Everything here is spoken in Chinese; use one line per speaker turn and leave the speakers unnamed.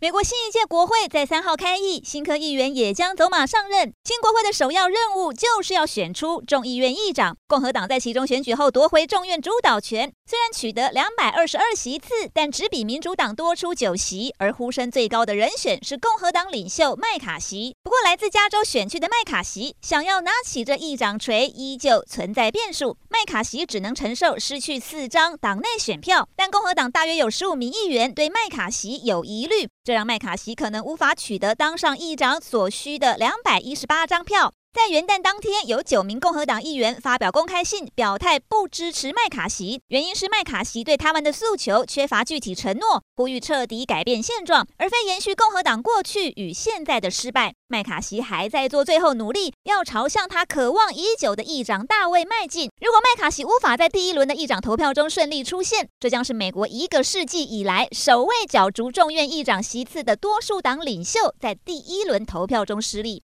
美国新一届国会在三号开议，新科议员也将走马上任。新国会的首要任务就是要选出众议院议长。共和党在其中选举后夺回众院主导权，虽然取得两百二十二席次，但只比民主党多出九席。而呼声最高的人选是共和党领袖麦卡锡。不过，来自加州选区的麦卡锡想要拿起这议长锤，依旧存在变数。麦卡锡只能承受失去四张党内选票，但共和党大约有十五名议员对麦卡锡有疑虑。这让麦卡锡可能无法取得当上议长所需的两百一十八张票。在元旦当天，有九名共和党议员发表公开信，表态不支持麦卡锡，原因是麦卡锡对他们的诉求缺乏具体承诺，呼吁彻底改变现状，而非延续共和党过去与现在的失败。麦卡锡还在做最后努力，要朝向他渴望已久的议长大位迈进。如果麦卡锡无法在第一轮的议长投票中顺利出现，这将是美国一个世纪以来首位角逐众院议长席次的多数党领袖在第一轮投票中失利。